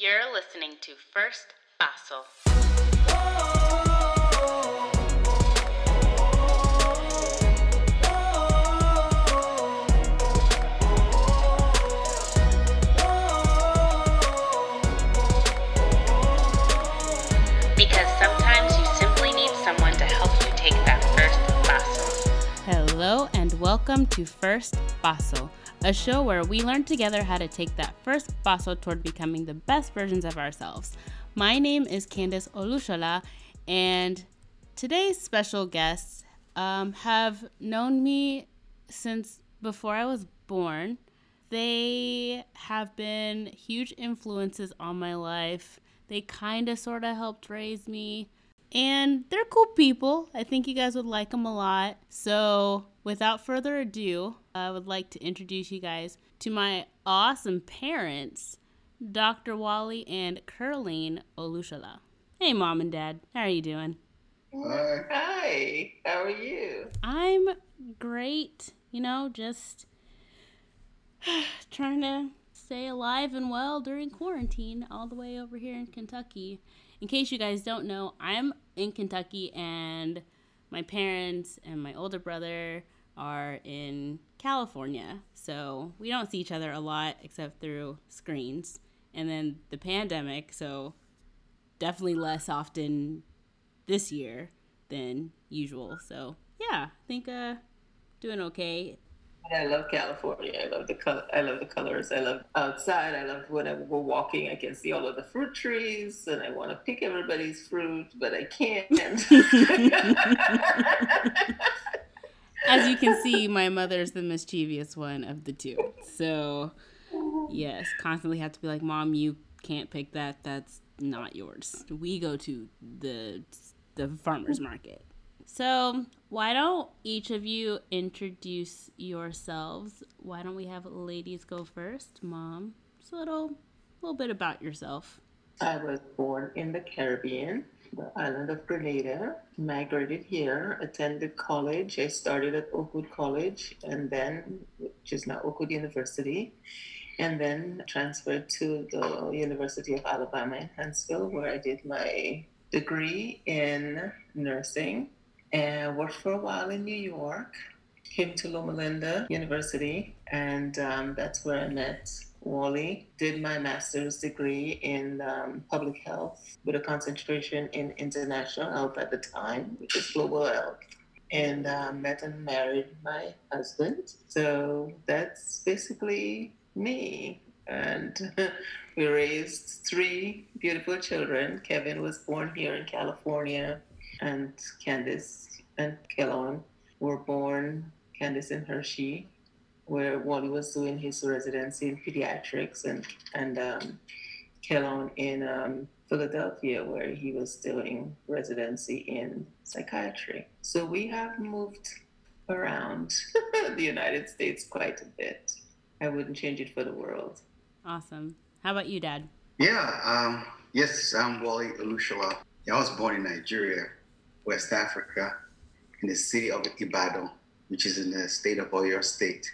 You're listening to First Fossil. Because sometimes you simply need someone to help you take that first fossil. Hello, and welcome to First Fossil, a show where we learn together how to take that first fossil toward becoming the best versions of ourselves. My name is Candice Olushola, and today's special guests um, have known me since before I was born. They have been huge influences on my life. They kind of sort of helped raise me. And they're cool people. I think you guys would like them a lot. So, without further ado, I would like to introduce you guys to my awesome parents, Dr. Wally and Curleen Olushola. Hey, mom and dad. How are you doing? Hi. Hi, how are you? I'm great. You know, just trying to stay alive and well during quarantine all the way over here in Kentucky. In case you guys don't know, I'm in Kentucky and my parents and my older brother are in California. So we don't see each other a lot except through screens. And then the pandemic, so definitely less often this year than usual. So yeah, I think uh doing okay. I love California. I love the color. I love the colors. I love outside. I love when I go walking. I can see all of the fruit trees, and I want to pick everybody's fruit, but I can't. As you can see, my mother's the mischievous one of the two. So yes, constantly have to be like, "Mom, you can't pick that. That's not yours. We go to the the farmers market." So, why don't each of you introduce yourselves? Why don't we have ladies go first? Mom, just a little, little bit about yourself. I was born in the Caribbean, the island of Grenada. Migrated here, attended college. I started at Oakwood College, and then, which is now Oakwood University, and then transferred to the University of Alabama in Huntsville, where I did my degree in nursing and worked for a while in New York. Came to Loma Linda University, and um, that's where I met Wally. Did my master's degree in um, public health with a concentration in international health at the time, which is global health. And um, met and married my husband. So that's basically me. And we raised three beautiful children. Kevin was born here in California and Candice and Kellon were born, Candice and Hershey, where Wally was doing his residency in pediatrics, and and um, Kellon in um, Philadelphia, where he was doing residency in psychiatry. So we have moved around the United States quite a bit. I wouldn't change it for the world. Awesome. How about you, Dad? Yeah, um, yes, I'm Wally Olushola. Yeah, I was born in Nigeria, West Africa, in the city of Ibadan, which is in the state of Oyo State.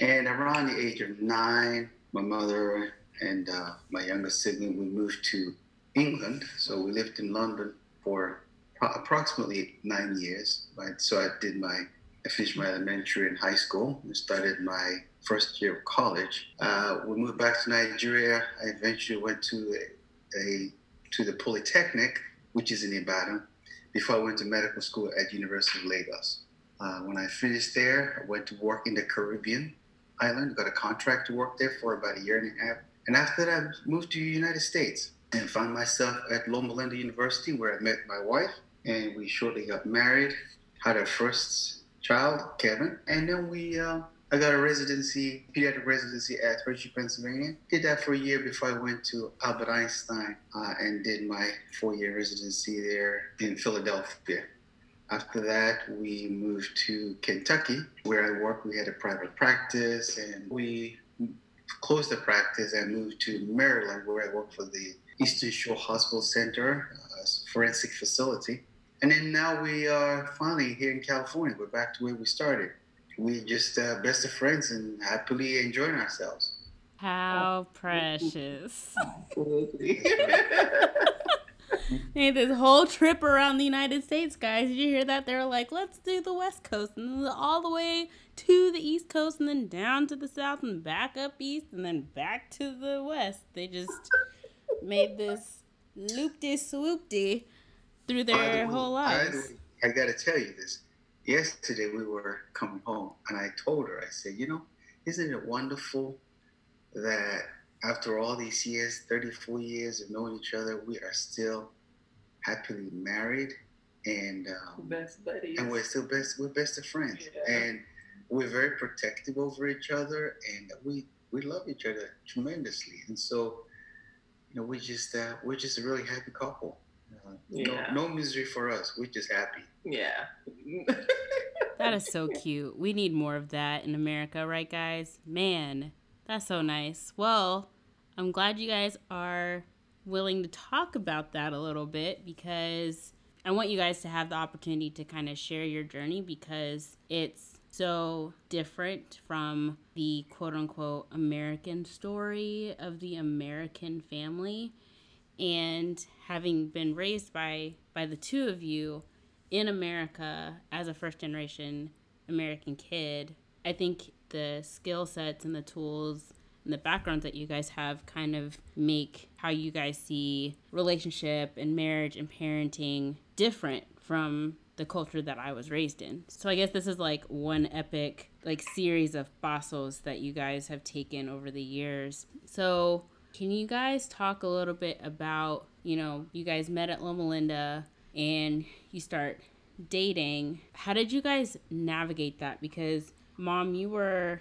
And around the age of nine, my mother and uh, my younger sibling, we moved to England. So we lived in London for pro- approximately nine years. Right? So I did my, I finished my elementary and high school and started my first year of college. Uh, we moved back to Nigeria. I eventually went to a, a to the Polytechnic, which is in Ibadan, before I went to medical school at University of Lagos. Uh, when I finished there, I went to work in the Caribbean island, got a contract to work there for about a year and a half. And after that, I moved to the United States and found myself at Loma Linda University where I met my wife. And we shortly got married, had our first child, Kevin. And then we, uh, I got a residency, pediatric residency at Hershey, Pennsylvania. Did that for a year before I went to Albert Einstein uh, and did my four-year residency there in Philadelphia. After that, we moved to Kentucky, where I worked. We had a private practice, and we closed the practice and moved to Maryland, where I worked for the Eastern Shore Hospital Center, a forensic facility. And then now we are finally here in California. We're back to where we started. We just uh, best of friends and happily enjoying ourselves. How precious. Absolutely. made this whole trip around the United States, guys. Did you hear that? They're like, let's do the West Coast and all the way to the East Coast and then down to the South and back up East and then back to the West. They just made this loop de swoop de through their whole lives. I, I got to tell you this. Yesterday we were coming home and I told her, I said, you know, isn't it wonderful that after all these years, 34 years of knowing each other, we are still happily married and um, best buddies. And we're still best we're best of friends. Yeah. And we're very protective over each other and we we love each other tremendously. And so, you know, we just uh, we're just a really happy couple. Uh, yeah. no, no misery for us. We're just happy. Yeah. that is so cute. We need more of that in America, right, guys? Man, that's so nice. Well, I'm glad you guys are willing to talk about that a little bit because I want you guys to have the opportunity to kind of share your journey because it's so different from the quote unquote American story of the American family. And having been raised by by the two of you in America as a first generation American kid, I think the skill sets and the tools and the backgrounds that you guys have kind of make how you guys see relationship and marriage and parenting different from the culture that I was raised in. So I guess this is like one epic like series of pasos that you guys have taken over the years. So can you guys talk a little bit about, you know, you guys met at Loma Linda and you start dating. How did you guys navigate that? Because mom, you were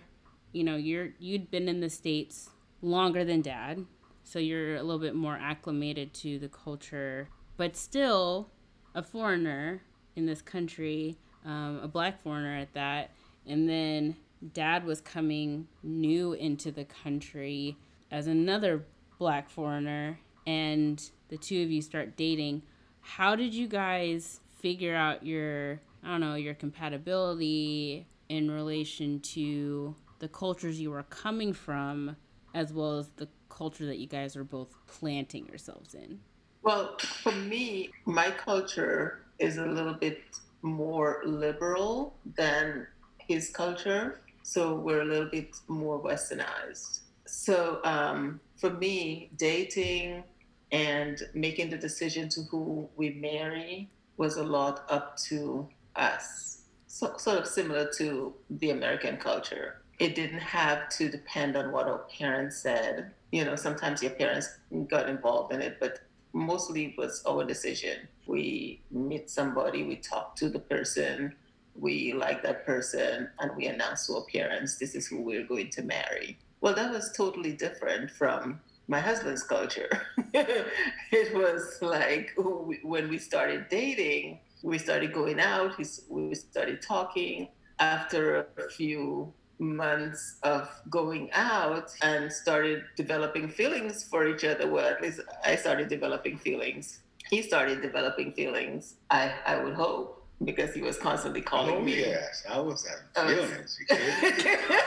you know, you're you'd been in the states longer than dad, so you're a little bit more acclimated to the culture, but still a foreigner in this country, um, a black foreigner at that. And then dad was coming new into the country as another black foreigner, and the two of you start dating. How did you guys figure out your, I don't know, your compatibility in relation to the cultures you are coming from as well as the culture that you guys are both planting yourselves in? Well, for me, my culture is a little bit more liberal than his culture. So we're a little bit more westernized. So um, for me, dating and making the decision to who we marry was a lot up to us. So, sort of similar to the American culture it didn't have to depend on what our parents said. You know, sometimes your parents got involved in it, but mostly it was our decision. We meet somebody, we talk to the person, we like that person, and we announce to our parents, this is who we're going to marry. Well, that was totally different from my husband's culture. it was like oh, when we started dating, we started going out, we started talking. After a few months of going out and started developing feelings for each other. Well, at least I started developing feelings. He started developing feelings, I, I would hope. Because he was constantly calling oh, me. Yes, I was having feelings.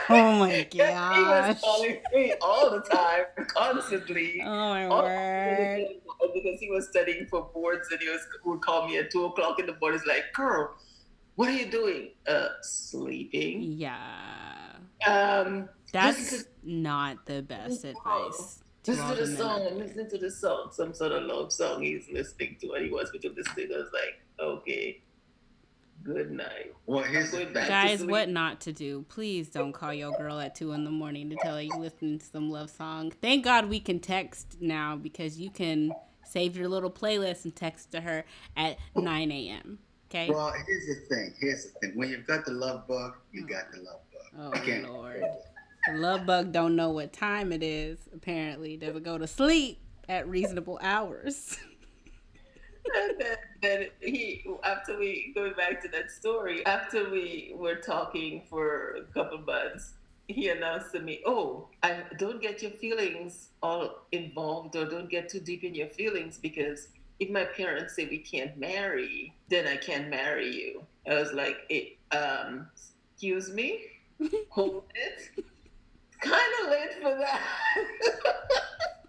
oh my god! he was calling me all the time, constantly. Oh my word! Because he was studying for boards, and he was would call me at two o'clock in the morning. He's like, "Girl, what are you doing? Uh, sleeping." Yeah. Um, That's not the best advice. Listen to the song. I'm to the song. Some sort of love song he's listening to, and he wants me to listen to. I was like, okay, good night. Well, here's guys, what not to do? Please don't call your girl at two in the morning to tell her you listening to some love song. Thank God we can text now because you can save your little playlist and text to her at 9 a.m. Okay. Well, here's the thing. Here's the thing. When you've got the love bug, you oh. got the love bug. Oh Lord. The love bug don't know what time it is, apparently. Doesn't go to sleep at reasonable hours. and then, then he after we going back to that story, after we were talking for a couple months, he announced to me, "Oh, I don't get your feelings all involved, or don't get too deep in your feelings because if my parents say we can't marry, then I can't marry you." I was like, "It, um, excuse me." hold it. kind of late for that.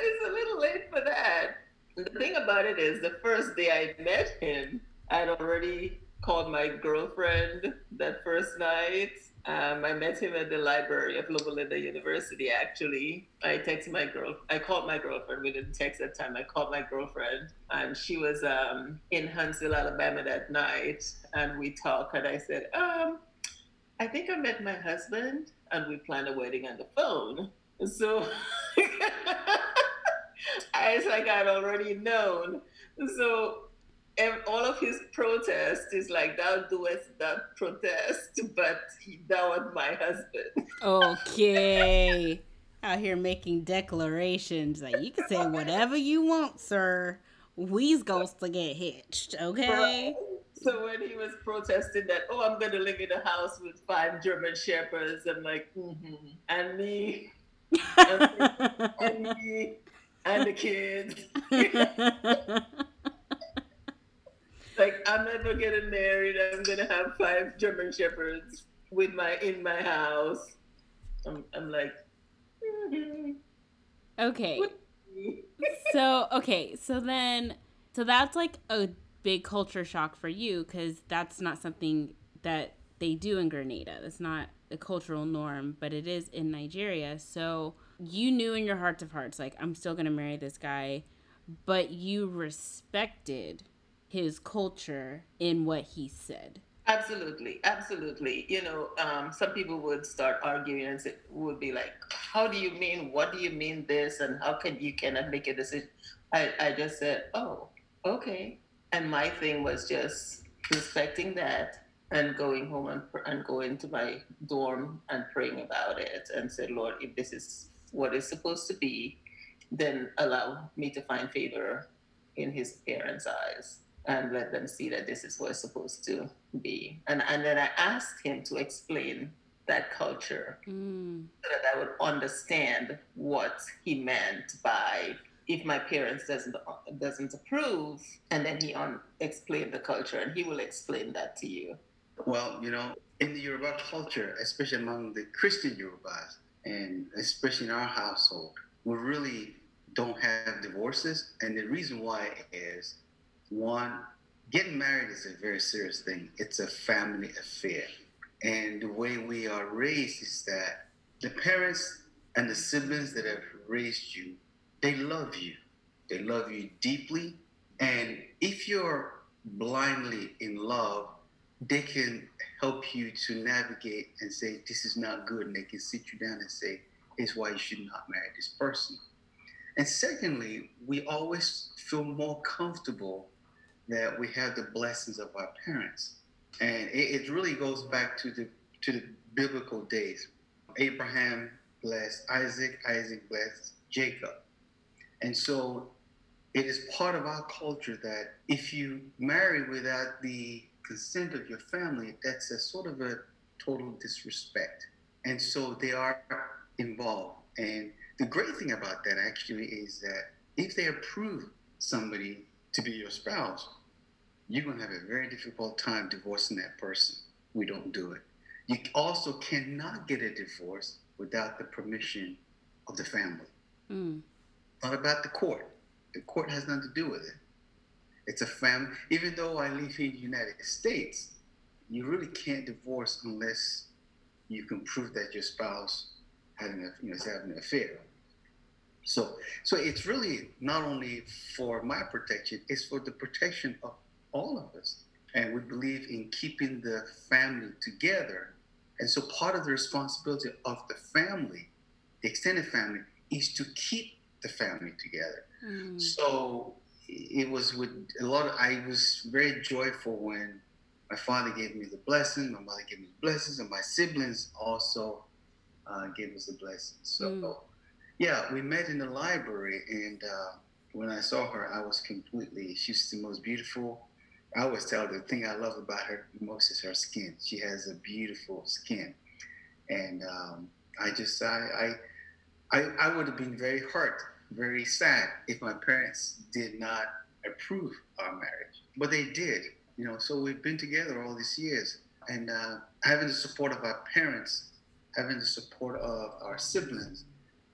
it's, a, little late for that. The thing about it is, the first day I met him, I'd already called my girlfriend that first night. Um, I met him at the library of Loma Linda University. Actually, I texted my girl. I called my girlfriend. We didn't text that time. I called my girlfriend, and she was um, in Huntsville, Alabama that night. And we talked, and I said, um, "I think I met my husband, and we planned a wedding on the phone." So it's like I'd already known. So and all of his protest is like thou doest that protest, but he, thou art my husband. Okay. Out here making declarations. Like you can say whatever you want, sir. We's going to get hitched, okay? So when he was protesting that, oh, I'm gonna live in a house with five German shepherds, I'm like, mm-hmm. and me, and me, and me, and the kids. like I'm never getting married. I'm gonna have five German shepherds with my in my house. I'm, I'm like, mm-hmm. okay. so okay, so then, so that's like a big culture shock for you because that's not something that they do in Grenada. That's not a cultural norm, but it is in Nigeria. So you knew in your hearts of hearts, like I'm still gonna marry this guy, but you respected his culture in what he said. Absolutely, absolutely. You know, um, some people would start arguing and say, would be like, "How do you mean? What do you mean this? And how can you cannot make a decision?" I, I just said, "Oh, okay." And my thing was just respecting that and going home and, and going to my dorm and praying about it and said, "Lord, if this is what is supposed to be, then allow me to find favor in His parents' eyes." and let them see that this is what it's supposed to be. And, and then I asked him to explain that culture mm. so that I would understand what he meant by if my parents doesn't doesn't approve, and then he on explain the culture, and he will explain that to you. Well, you know, in the Yoruba culture, especially among the Christian Yorubas, and especially in our household, we really don't have divorces, and the reason why is one, getting married is a very serious thing. It's a family affair. And the way we are raised is that the parents and the siblings that have raised you, they love you. They love you deeply. And if you're blindly in love, they can help you to navigate and say, this is not good. And they can sit you down and say, it's why you should not marry this person. And secondly, we always feel more comfortable that we have the blessings of our parents. And it, it really goes back to the to the biblical days. Abraham blessed Isaac, Isaac blessed Jacob. And so it is part of our culture that if you marry without the consent of your family, that's a sort of a total disrespect. And so they are involved. And the great thing about that actually is that if they approve somebody to be your spouse, you're going to have a very difficult time divorcing that person. We don't do it. You also cannot get a divorce without the permission of the family. Mm. Not about the court. The court has nothing to do with it. It's a family. Even though I live in the United States, you really can't divorce unless you can prove that your spouse having a, you know, is having an affair. So, so it's really not only for my protection; it's for the protection of all of us. And we believe in keeping the family together. And so part of the responsibility of the family, the extended family, is to keep the family together. Mm. So it was with a lot of, I was very joyful when my father gave me the blessing, my mother gave me the blessings, and my siblings also uh, gave us the blessing. So, mm. yeah, we met in the library, and uh, when I saw her, I was completely, she's the most beautiful I always tell her the thing I love about her most is her skin. She has a beautiful skin, and um, I just I, I I would have been very hurt, very sad if my parents did not approve our marriage, but they did. You know, so we've been together all these years, and uh, having the support of our parents, having the support of our siblings,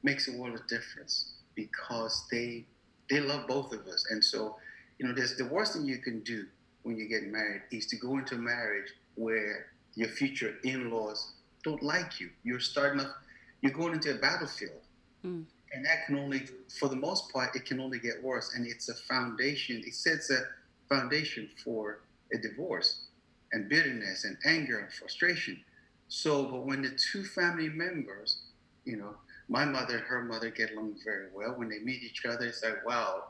makes a world of difference because they they love both of us. And so, you know, there's the worst thing you can do when you get married is to go into a marriage where your future in-laws don't like you. You're starting off, you're going into a battlefield. Mm. And that can only, for the most part, it can only get worse. And it's a foundation, it sets a foundation for a divorce and bitterness and anger and frustration. So, but when the two family members, you know, my mother and her mother get along very well. When they meet each other, it's like, wow.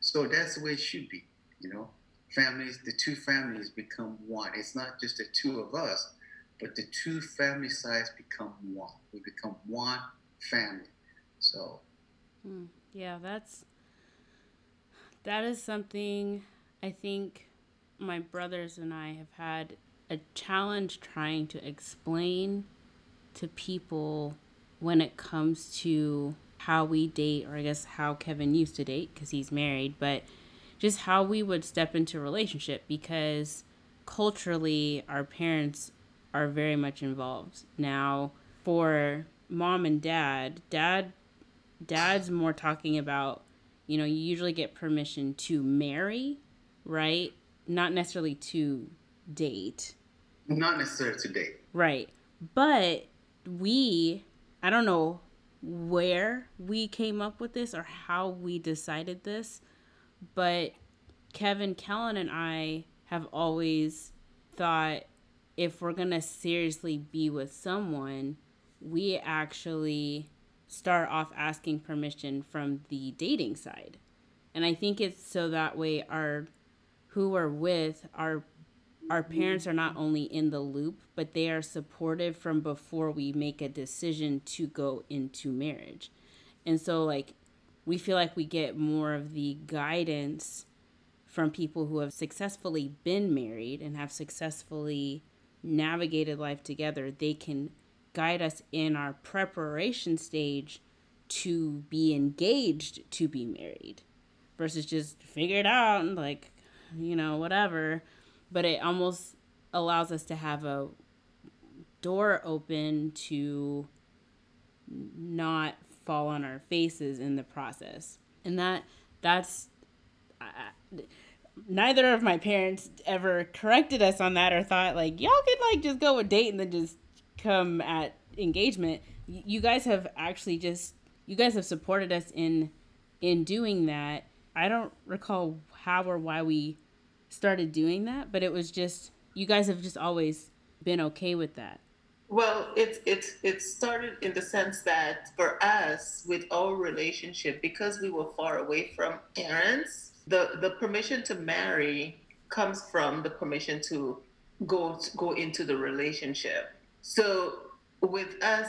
So that's the way it should be, you know. Families, the two families become one. It's not just the two of us, but the two family sides become one. We become one family. So, yeah, that's that is something I think my brothers and I have had a challenge trying to explain to people when it comes to how we date, or I guess how Kevin used to date because he's married, but just how we would step into a relationship because culturally our parents are very much involved. Now, for mom and dad, dad dad's more talking about, you know, you usually get permission to marry, right? Not necessarily to date. Not necessarily to date. Right. But we I don't know where we came up with this or how we decided this, but Kevin Kellen and I have always thought if we're going to seriously be with someone, we actually start off asking permission from the dating side. And I think it's so that way our who we're with our our parents are not only in the loop, but they are supportive from before we make a decision to go into marriage. And so, like, we feel like we get more of the guidance from people who have successfully been married and have successfully navigated life together. They can guide us in our preparation stage to be engaged to be married versus just figure it out and, like, you know, whatever. But it almost allows us to have a door open to not fall on our faces in the process. And that that's neither of my parents ever corrected us on that or thought like y'all could like just go a date and then just come at engagement you guys have actually just you guys have supported us in in doing that i don't recall how or why we started doing that, but it was just you guys have just always been okay with that. Well, it's it's it started in the sense that for us with our relationship, because we were far away from parents, the the permission to marry comes from the permission to go go into the relationship. So with us,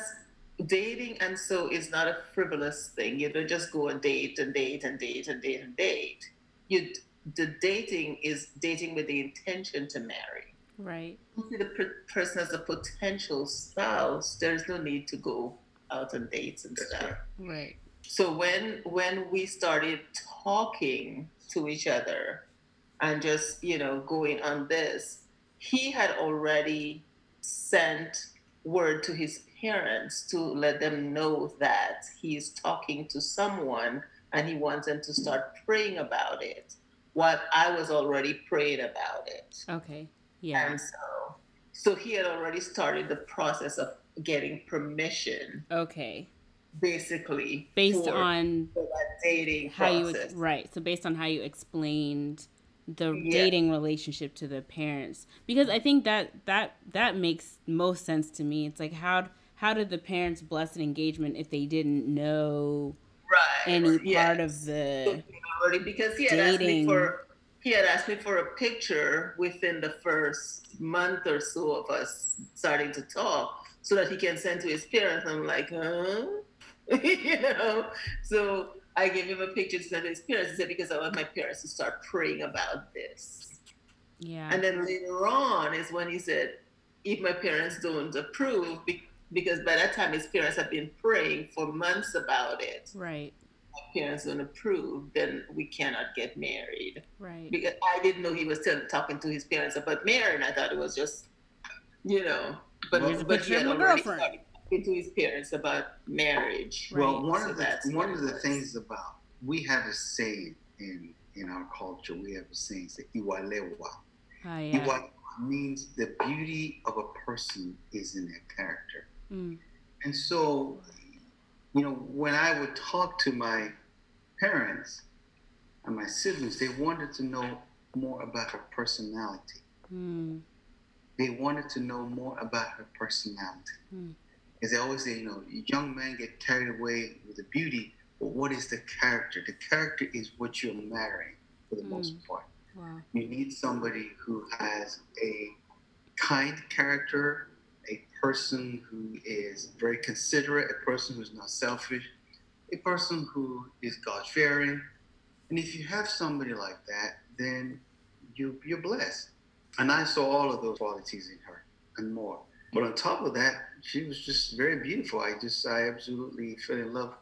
dating and so is not a frivolous thing. You don't just go and date and date and date and date and date. You the dating is dating with the intention to marry. Right. See the per- person as a potential spouse, there's no need to go out on dates and stuff. Right. So when when we started talking to each other and just you know going on this, he had already sent word to his parents to let them know that he's talking to someone and he wants them to start praying about it what I was already praying about it. Okay. Yeah. And so, so he had already started the process of getting permission. Okay. Basically, based on dating how process. you right. So based on how you explained the yeah. dating relationship to the parents, because I think that that that makes most sense to me. It's like how how did the parents bless an engagement if they didn't know right. any yes. part of the because he had dating. asked me for he had asked me for a picture within the first month or so of us starting to talk so that he can send to his parents. I'm like, huh? you know? So I gave him a picture to send to his parents. He said, because I want my parents to start praying about this. Yeah. And then later on is when he said, if my parents don't approve, because by that time his parents have been praying for months about it. Right My parents don't approve, then we cannot get married. Right. Because I didn't know he was still talking to his parents about marrying. I thought it was just you know, but, well, but he had already girlfriend. started to his parents about marriage. Well, right. one so of the one of the things about we have a saying in in our culture. We have a saying, "Say iwalewa." Oh, yeah. Iwa means the beauty of a person is in their character. Mm. And so, you know, when I would talk to my parents and my siblings, they wanted to know more about her personality. Mm. They wanted to know more about her personality. Mm. As they always say, you know, young men get carried away with the beauty, but what is the character? The character is what you're marrying for the mm. most part. Wow. You need somebody who has a kind character, a person who is very considerate, a person who's not selfish, a person who is God fearing. And if you have somebody like that, then you, you're blessed. And I saw all of those qualities in her and more. But on top of that, she was just very beautiful. I just, I absolutely fell in love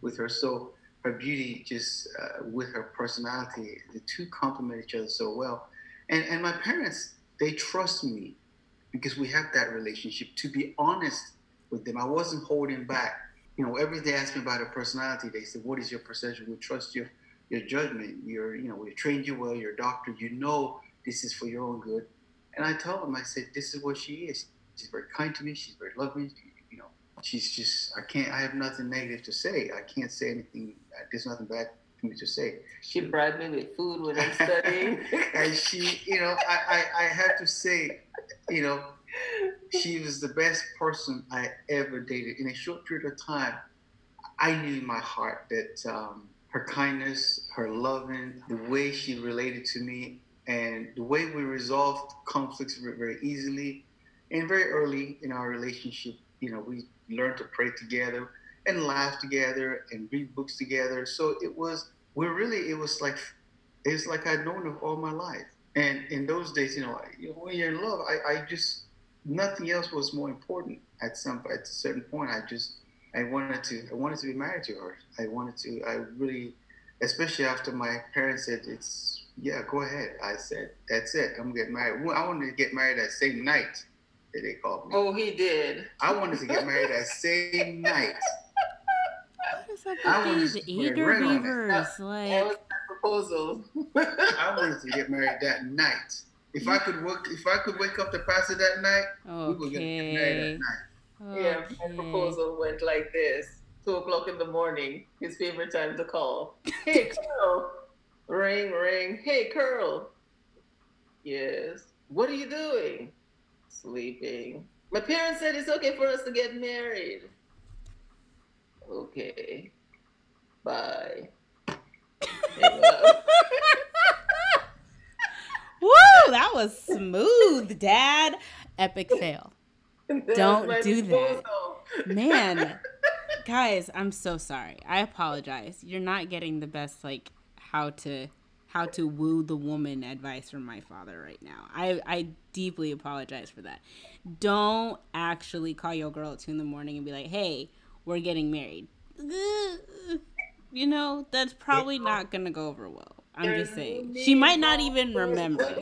with her. So her beauty just uh, with her personality, the two complement each other so well. And and my parents, they trust me because we have that relationship. To be honest with them, I wasn't holding back. You know, every day asked me about her personality. They said, "What is your perception? We trust your your judgment. You're, you know, we trained you well. You're a doctor. You know this is for your own good." And I told them, I said, "This is what she is. She's very kind to me. She's very loving You know, she's just I can't I have nothing negative to say. I can't say anything. There's nothing bad for me to say. She bribed me with food when I'm studying. and she, you know, I, I I have to say, you know, she was the best person I ever dated. In a short period of time, I knew in my heart that um, her kindness, her loving, the way she related to me, and the way we resolved conflicts very easily and very early in our relationship, you know, we learned to pray together and laugh together and read books together. So it was, we really, it was like, it's like I'd known her all my life. And in those days, you know, you know when you're in love, I, I just, nothing else was more important at some, at a certain point. I just, I wanted to, I wanted to be married to her. I wanted to, I really, especially after my parents said, it's, yeah, go ahead. I said, that's it. I'm getting married. I wanted to get married that same night they called me. Oh, he did. I wanted to get married that same night. What is up with these eager beavers? Like that was proposal. I wanted to get married that night. If I could work, if I could wake up the pastor that night, okay. we were gonna get married that night. Okay. Yeah, my proposal went like this: two o'clock in the morning, his favorite time to call. Hey, Curl. ring, ring. Hey, Curl. Yes. What are you doing? Sleeping. My parents said it's okay for us to get married. Okay. Bye. Woo! That was smooth, Dad. Epic fail. Don't do that. Man, guys, I'm so sorry. I apologize. You're not getting the best like how to how to woo the woman advice from my father right now. I, I deeply apologize for that. Don't actually call your girl at two in the morning and be like, hey, we're getting married. You know, that's probably not going to go over well. I'm just saying. She might not even remember.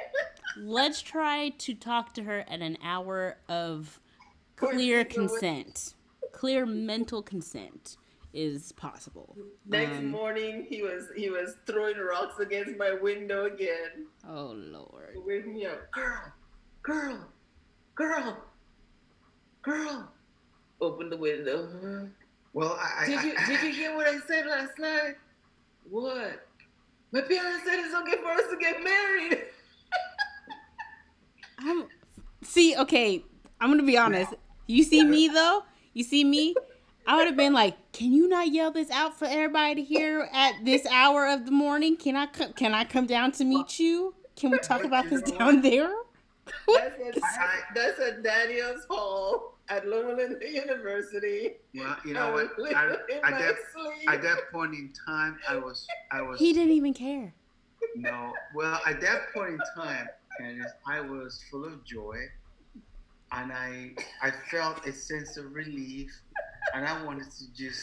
Let's try to talk to her at an hour of clear consent, clear mental consent is possible. Next um, morning, he was he was throwing rocks against my window again. Oh Lord! Wake me up, girl, girl, girl, girl. Open the window. Well, I, did you I, did you hear what I said last night? What? My parents said it's okay for us to get married. I'm see. Okay, I'm gonna be honest. You see me though. You see me. I would have been like, "Can you not yell this out for everybody to hear at this hour of the morning? Can I come? Can I come down to meet you? Can we talk about this down there?" that's, at, that's at Daniel's Hall at Lowell University. Well, you know what? I, at, that, at that point in time, I was, I was. He didn't even care. No, well, at that point in time, Candice, I was full of joy, and I, I felt a sense of relief and I wanted to just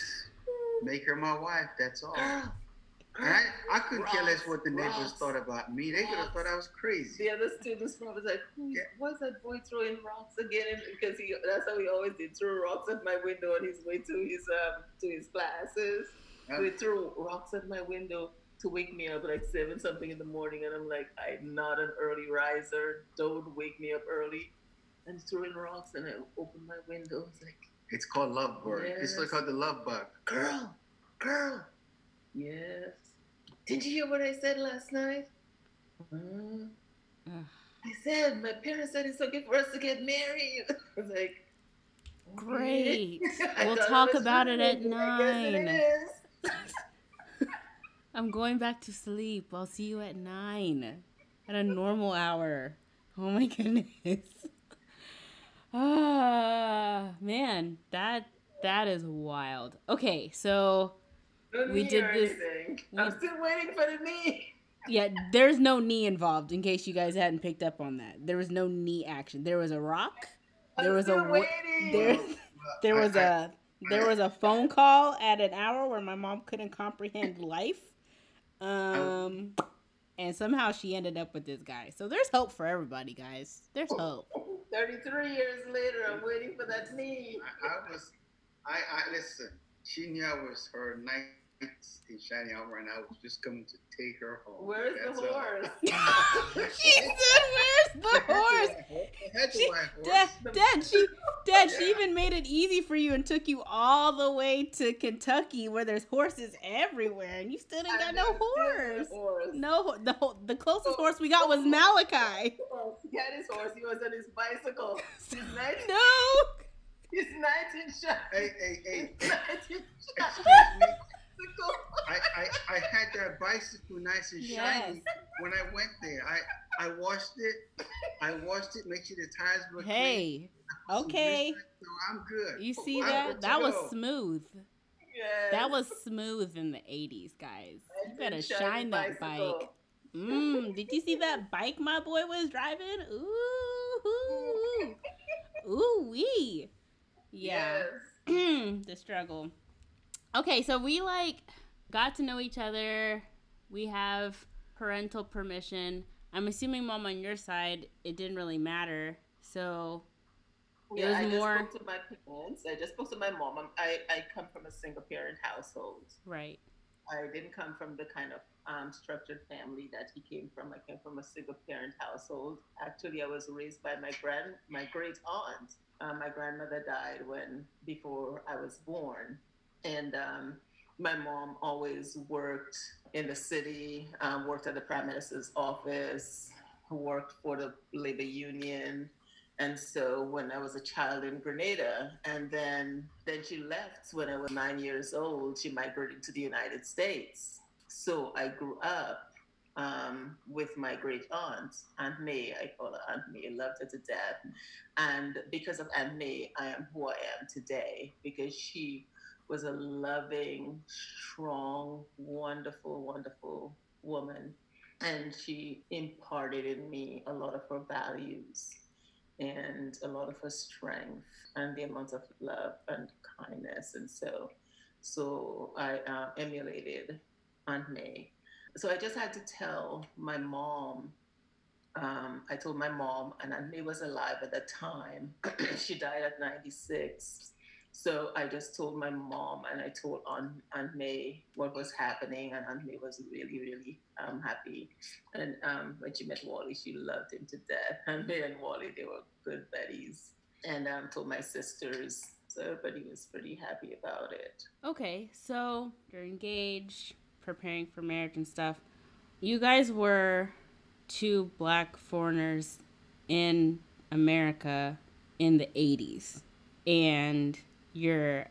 make her my wife. That's all. I, I couldn't care less what the neighbors rocks, thought about me. They could have thought I was crazy. The other students probably like, yeah. what's that boy throwing rocks again? Because he that's how he always did throw rocks at my window on his way to his um to his classes. Yeah. So he threw rocks at my window to wake me up like seven something in the morning, and I'm like, I'm not an early riser. Don't wake me up early. And throwing rocks, and I open my window. It's like it's called love bird. Yes. It's like called the love bug. Girl, girl. Yes. Did you hear what I said last night? Mm. I said my parents said it's okay for us to get married. I was like, great. we'll talk about it at nine. I'm going back to sleep. I'll see you at nine at a normal hour. Oh my goodness. Ah, man, that that is wild. Okay, so we did this. We, I'm still waiting for the knee. Yeah, there's no knee involved. In case you guys hadn't picked up on that, there was no knee action. There was a rock. There I'm was a waiting. there. There was a there was a phone call at an hour where my mom couldn't comprehend life. Um, and somehow she ended up with this guy. So there's hope for everybody, guys. There's hope. 33 years later, I'm waiting for that knee. I, I was, I, I listen. She knew I was her knight in Shiny Armor, and I was just coming to take her home. Where's That's the horse? she said, "Where's the horse?" she, Dad, Dad, she, Dad, yeah. she even made it easy for you and took you all the way to Kentucky, where there's horses everywhere, and you still didn't got no horse. horse. No, the the closest oh, horse we got oh, was oh, Malachi. He had his horse. He was on his bicycle. no. He's 19 shots. Hey, hey, hey. 19 shots. Excuse. I, I, I had that bicycle nice and shiny yes. when I went there. I, I washed it. I washed it, make sure the tires were clean. Hey, okay. So I'm good. You see that? That was smooth. Yes. That was smooth in the 80s, guys. You better shine that bicycle. bike. Mmm, did you see that bike my boy was driving? Ooh, ooh, wee. Yeah. Yes. the struggle. Okay, so we like got to know each other. We have parental permission. I'm assuming mom on your side, it didn't really matter. So yeah, it was I more. just spoke to my parents. I just spoke to my mom. I'm, i I come from a single parent household. Right. I didn't come from the kind of um, structured family that he came from. I came from a single parent household. Actually, I was raised by my grand, my great aunt. Um, my grandmother died when before I was born, and um, my mom always worked in the city, um, worked at the prime minister's office, worked for the labor union. And so when I was a child in Grenada, and then then she left when I was nine years old, she migrated to the United States. So I grew up um, with my great aunt, Aunt May. I call her Aunt May. Loved her to death. And because of Aunt May, I am who I am today because she was a loving, strong, wonderful, wonderful woman. And she imparted in me a lot of her values and a lot of her strength and the amount of love and kindness. And so, so I uh, emulated Aunt May. So I just had to tell my mom. Um, I told my mom, and Aunt May was alive at that time. she died at 96 so I just told my mom and I told Aunt, Aunt May what was happening, and Aunt May was really, really um, happy. And um, when she met Wally, she loved him to death. Aunt May and Wally, they were good buddies. And um, told my sisters, so everybody was pretty happy about it. Okay, so you're engaged, preparing for marriage and stuff. You guys were two black foreigners in America in the 80s. And you're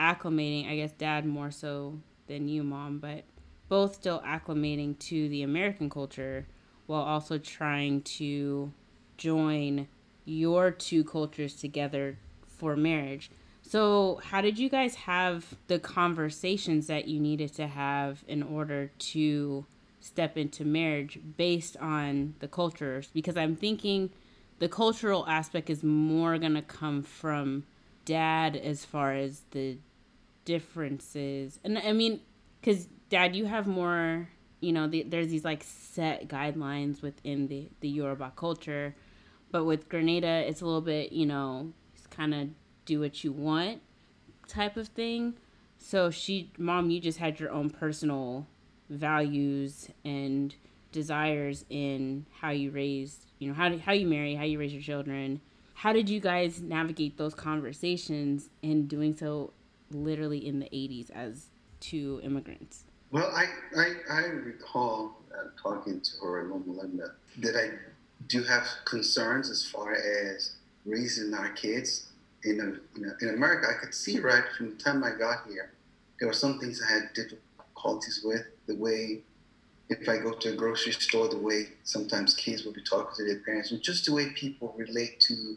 acclimating, I guess dad more so than you, mom, but both still acclimating to the American culture while also trying to join your two cultures together for marriage. So, how did you guys have the conversations that you needed to have in order to step into marriage based on the cultures? Because I'm thinking the cultural aspect is more going to come from dad as far as the differences and i mean because Dad, you have more. You know, the, there's these like set guidelines within the the Yoruba culture, but with Grenada, it's a little bit. You know, it's kind of do what you want type of thing. So she, mom, you just had your own personal values and desires in how you raised, you know, how how you marry, how you raise your children. How did you guys navigate those conversations in doing so literally in the 80s as two immigrants? Well, I, I, I recall uh, talking to her in Loma Linda that I do have concerns as far as raising our kids. In, a, in, a, in America, I could see right from the time I got here, there were some things I had difficulties with. The way, if I go to a grocery store, the way sometimes kids will be talking to their parents, and just the way people relate to.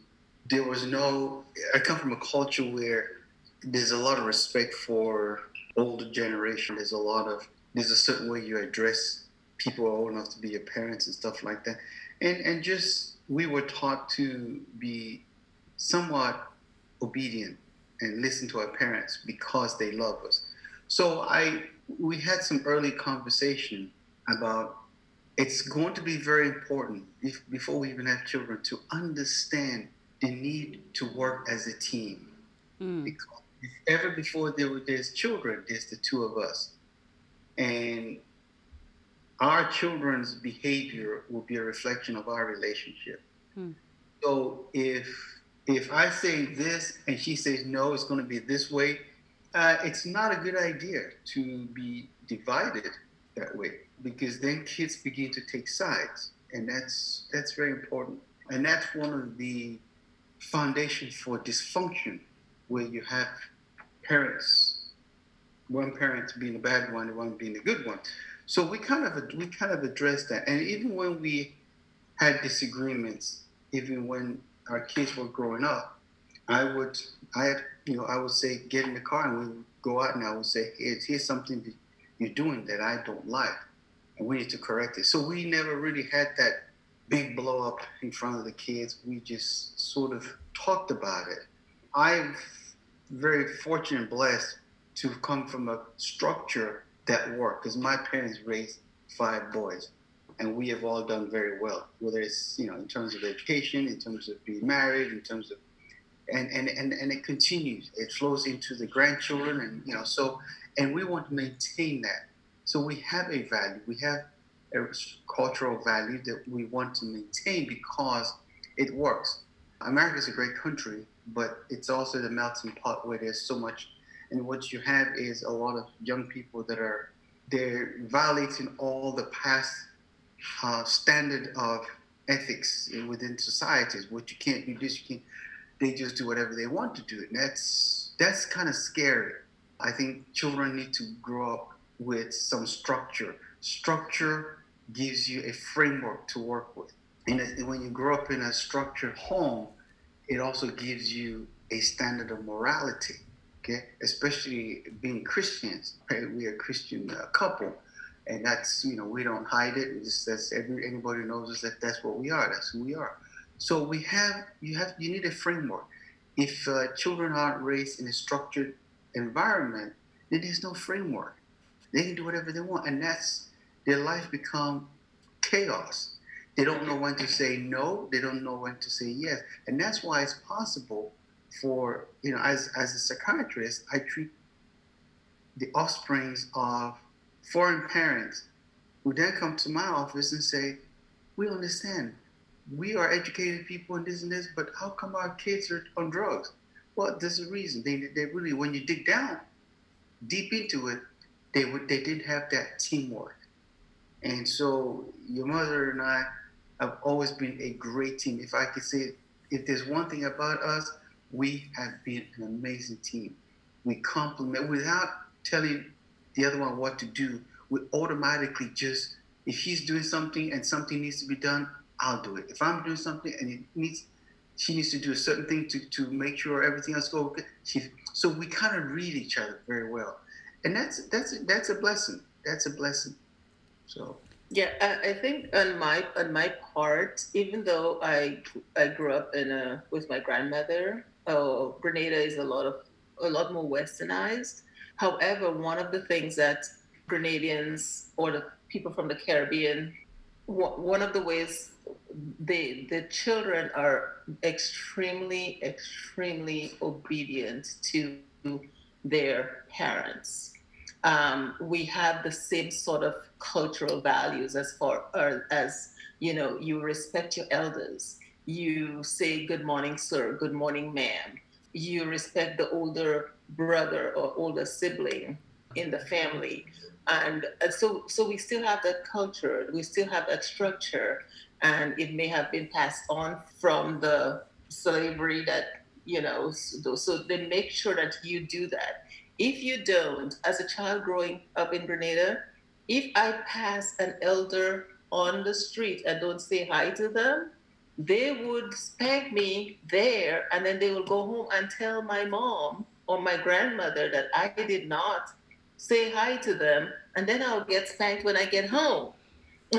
There was no. I come from a culture where there's a lot of respect for older generation. There's a lot of. There's a certain way you address people old enough to be your parents and stuff like that, and and just we were taught to be somewhat obedient and listen to our parents because they love us. So I we had some early conversation about it's going to be very important if, before we even have children to understand the need to work as a team. Mm. Because if ever before there were there's children, there's the two of us. And our children's behavior will be a reflection of our relationship. Mm. So if if I say this and she says no, it's going to be this way, uh, it's not a good idea to be divided that way because then kids begin to take sides, and that's that's very important. And that's one of the foundations for dysfunction, where you have parents, one parent being the bad one one being the good one. So we kind of we kind of addressed that, and even when we had disagreements, even when our kids were growing up, I would, I you know, I would say, get in the car and we would go out and I would say, here's, here's something you're doing that I don't like, and we need to correct it. So we never really had that big blow up in front of the kids. We just sort of talked about it. I'm very fortunate and blessed to come from a structure that worked because my parents raised five boys and we have all done very well, whether it's you know in terms of education, in terms of being married, in terms of and and and, and it continues. It flows into the grandchildren, and you know so and we want to maintain that. So we have a value, we have a cultural value that we want to maintain because it works. America is a great country, but it's also the melting pot where there's so much, and what you have is a lot of young people that are they're violating all the past uh, standard of ethics within societies. What you can't do this, you can't. They just do whatever they want to do, and that's that's kind of scary. I think children need to grow up with some structure. Structure gives you a framework to work with, and when you grow up in a structured home, it also gives you a standard of morality. Okay, especially being Christians, right? We're a Christian uh, couple and that's you know we don't hide it. It's just that's every anybody knows us that that's what we are. That's who we are. So we have you have you need a framework. If uh, children aren't raised in a structured environment, then there's no framework. They can do whatever they want, and that's their life become chaos. They don't know when to say no. They don't know when to say yes, and that's why it's possible for you know as as a psychiatrist, I treat the offsprings of foreign parents who then come to my office and say, We understand. We are educated people and this and this, but how come our kids are on drugs? Well, there's a reason. They, they really, when you dig down deep into it, they would they didn't have that teamwork. And so your mother and I have always been a great team. If I could say, if there's one thing about us, we have been an amazing team. We complement without telling the other one what to do, we automatically just if she's doing something and something needs to be done, I'll do it. If I'm doing something and it needs she needs to do a certain thing to, to make sure everything else goes good. She, so we kind of read each other very well, and that's that's that's a blessing. That's a blessing. So yeah, I, I think on my on my part, even though I I grew up in a with my grandmother, oh, Grenada is a lot of a lot more westernized. However, one of the things that Grenadians or the people from the Caribbean, one of the ways they, the children are extremely, extremely obedient to their parents. Um, we have the same sort of cultural values as far as you know you respect your elders. You say good morning sir. Good morning ma'am. You respect the older brother or older sibling in the family. And, and so so we still have that culture. We still have that structure. And it may have been passed on from the slavery that you know so, so they make sure that you do that if you don't as a child growing up in grenada if i pass an elder on the street and don't say hi to them they would spank me there and then they will go home and tell my mom or my grandmother that i did not say hi to them and then i'll get spanked when i get home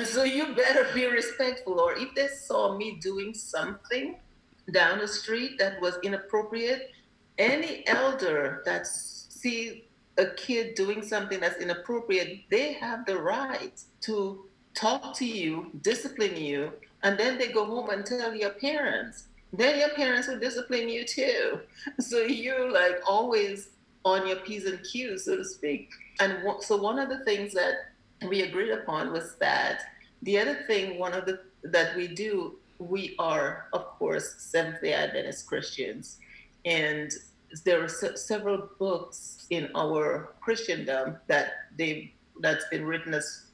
so you better be respectful. Or if they saw me doing something down the street that was inappropriate, any elder that see a kid doing something that's inappropriate, they have the right to talk to you, discipline you, and then they go home and tell your parents. Then your parents will discipline you too. So you're like always on your P's and Q's, so to speak. And so one of the things that we agreed upon was that the other thing, one of the that we do, we are of course Seventh Day Adventist Christians, and there are se- several books in our Christendom that they that's been written as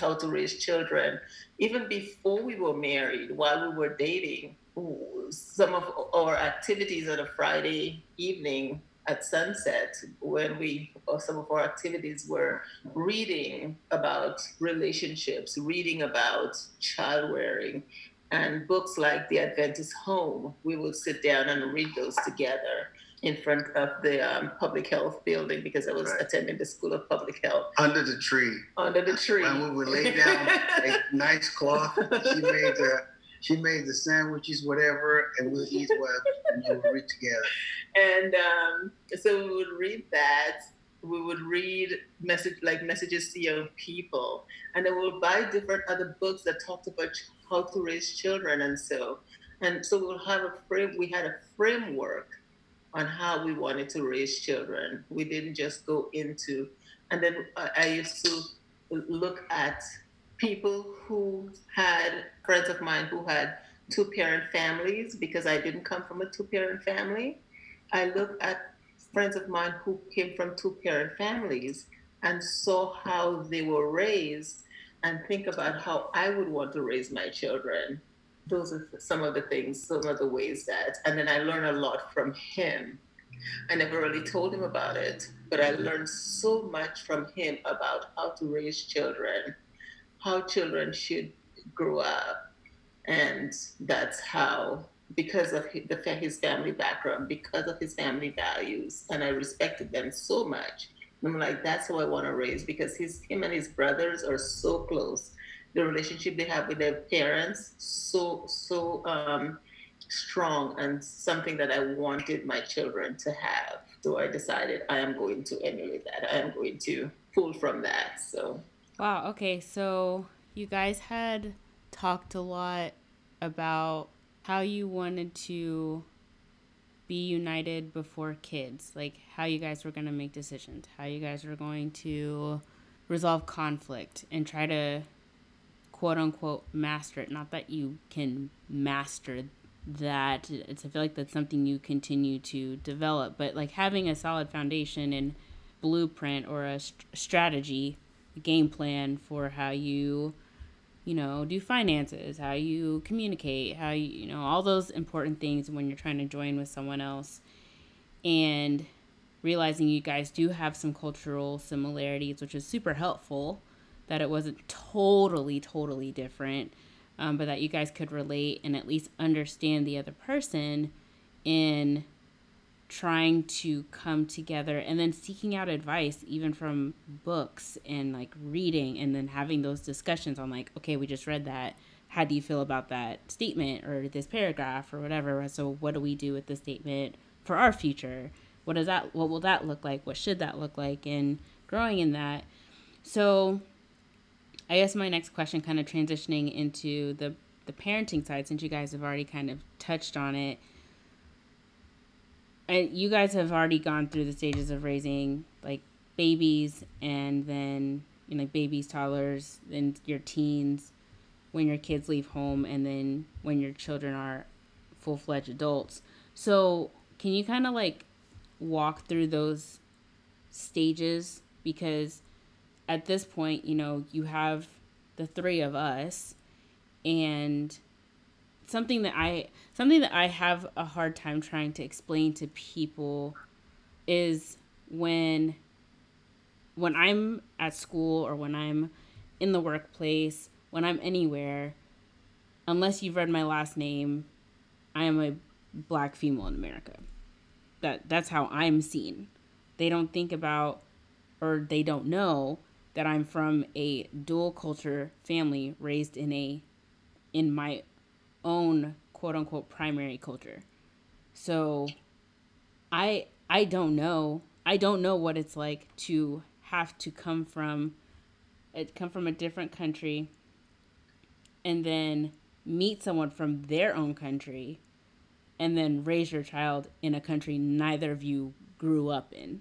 how to raise children. Even before we were married, while we were dating, some of our activities on a Friday evening at sunset when we some of our activities were reading about relationships reading about child rearing and books like the adventist home we would sit down and read those together in front of the um, public health building because I was right. attending the School of Public Health. Under the tree. Under the tree. And we would lay down a nice cloth. She made the she made the sandwiches, whatever, and we'll eat well and we'll read together and um, so we would read that we would read message like messages to young people and then we'll buy different other books that talked about how to raise children and so and so we'll have a frame we had a framework on how we wanted to raise children we didn't just go into and then i used to look at people who had friends of mine who had two parent families because i didn't come from a two parent family I looked at friends of mine who came from two parent families and saw how they were raised and think about how I would want to raise my children. Those are some of the things, some of the ways that, and then I learned a lot from him. I never really told him about it, but I learned so much from him about how to raise children, how children should grow up. And that's how because of the, his family background, because of his family values, and I respected them so much. I'm like, that's who I want to raise because his him and his brothers are so close. The relationship they have with their parents so so um, strong and something that I wanted my children to have. So I decided I am going to emulate that. I am going to pull from that. So wow. Okay, so you guys had talked a lot about how you wanted to be united before kids, like how you guys were going to make decisions, how you guys were going to resolve conflict and try to quote unquote master it. Not that you can master that. It's I feel like that's something you continue to develop, but like having a solid foundation and blueprint or a st- strategy, a game plan for how you you know, do finances, how you communicate, how you, you know, all those important things when you're trying to join with someone else. And realizing you guys do have some cultural similarities, which is super helpful, that it wasn't totally, totally different, um, but that you guys could relate and at least understand the other person in trying to come together and then seeking out advice even from books and like reading and then having those discussions on like okay we just read that. How do you feel about that statement or this paragraph or whatever? So what do we do with this statement for our future? What does that what will that look like? What should that look like? And growing in that. So, I guess my next question, kind of transitioning into the the parenting side, since you guys have already kind of touched on it. And you guys have already gone through the stages of raising like babies, and then you know babies, toddlers, then your teens, when your kids leave home, and then when your children are full fledged adults. So, can you kind of like walk through those stages? Because at this point, you know, you have the three of us and something that I something that I have a hard time trying to explain to people is when when I'm at school or when I'm in the workplace, when I'm anywhere, unless you've read my last name, I am a black female in America. That that's how I'm seen. They don't think about or they don't know that I'm from a dual culture family raised in a in my own quote unquote primary culture. So I I don't know. I don't know what it's like to have to come from it come from a different country and then meet someone from their own country and then raise your child in a country neither of you grew up in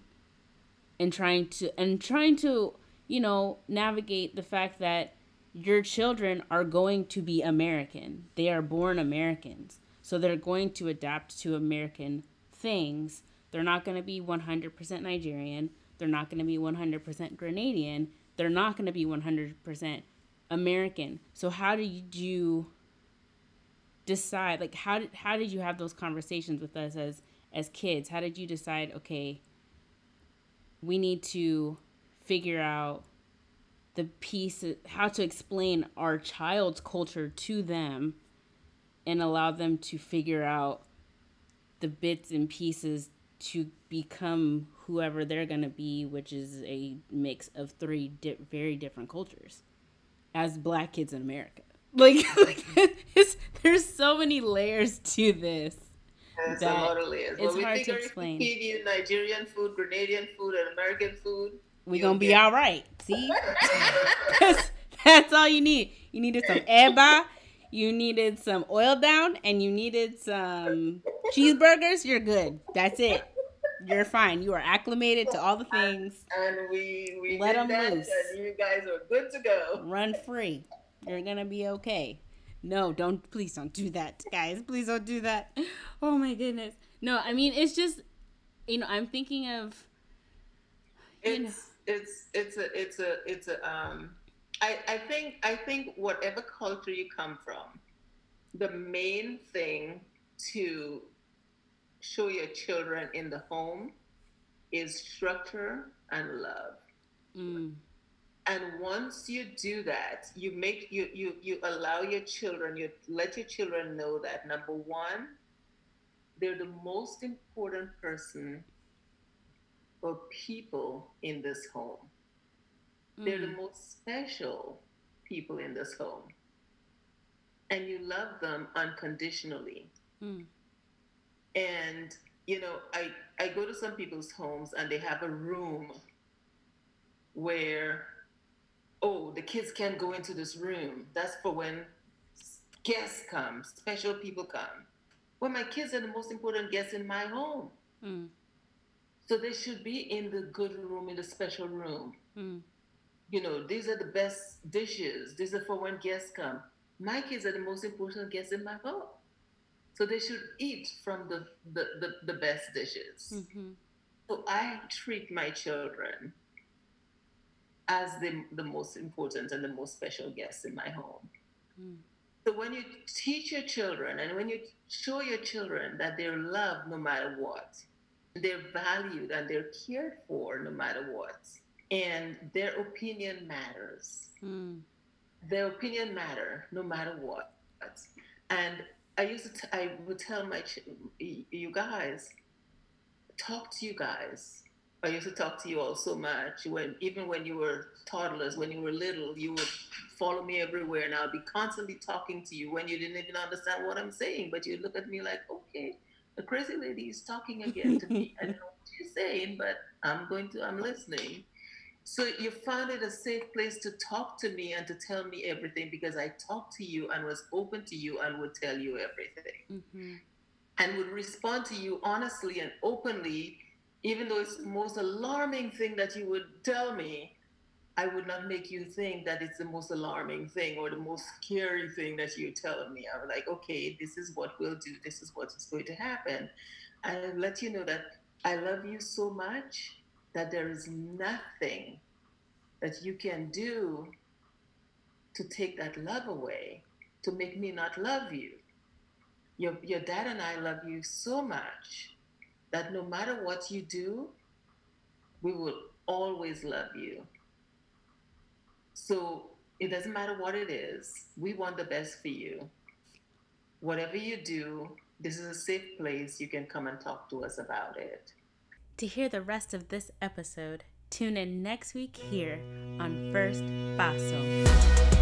and trying to and trying to you know navigate the fact that your children are going to be American. They are born Americans. So they're going to adapt to American things. They're not going to be 100% Nigerian. They're not going to be 100% Grenadian. They're not going to be 100% American. So how did you decide like how did how did you have those conversations with us as as kids? How did you decide okay, we need to figure out the piece how to explain our child's culture to them and allow them to figure out the bits and pieces to become whoever they're going to be which is a mix of three di- very different cultures as black kids in america like, like there's so many layers to this There's a lot of layers. It's well, hard to explain. Nigerian food, Grenadian food, and American food we gonna be all right. See, that's, that's all you need. You needed some eba, you needed some oil down, and you needed some cheeseburgers. You're good. That's it. You're fine. You are acclimated to all the things. And, we we let them loose. And you guys are good to go. Run free. You're gonna be okay. No, don't. Please don't do that, guys. Please don't do that. Oh my goodness. No, I mean it's just, you know, I'm thinking of. You it's know, it's it's a it's a it's a um I, I think I think whatever culture you come from, the main thing to show your children in the home is structure and love. Mm. And once you do that, you make you you you allow your children, you let your children know that number one, they're the most important person or people in this home. Mm. They're the mm. most special people in this home. And you love them unconditionally. Mm. And, you know, I, I go to some people's homes and they have a room where, oh, the kids can't go into this room. That's for when guests come, special people come. Well, my kids are the most important guests in my home. Mm. So they should be in the good room, in the special room. Mm. You know, these are the best dishes. These are for when guests come. My kids are the most important guests in my home. So they should eat from the, the, the, the best dishes. Mm-hmm. So I treat my children as the, the most important and the most special guests in my home. Mm. So when you teach your children and when you show your children that they're loved no matter what, they're valued and they're cared for no matter what. And their opinion matters. Mm. Their opinion matter no matter what. And I used to, t- I would tell my, ch- you guys, talk to you guys. I used to talk to you all so much when, even when you were toddlers, when you were little, you would follow me everywhere and I'll be constantly talking to you when you didn't even understand what I'm saying, but you'd look at me like, okay, the crazy lady is talking again to me. I don't know what she's saying, but I'm going to, I'm listening. So you found it a safe place to talk to me and to tell me everything because I talked to you and was open to you and would tell you everything. Mm-hmm. And would respond to you honestly and openly, even though it's the most alarming thing that you would tell me. I would not make you think that it's the most alarming thing or the most scary thing that you're telling me. I'm like, okay, this is what we'll do. This is what is going to happen. And let you know that I love you so much that there is nothing that you can do to take that love away, to make me not love you. Your, your dad and I love you so much that no matter what you do, we will always love you. So it doesn't matter what it is, we want the best for you. Whatever you do, this is a safe place. You can come and talk to us about it. To hear the rest of this episode, tune in next week here on First Paso.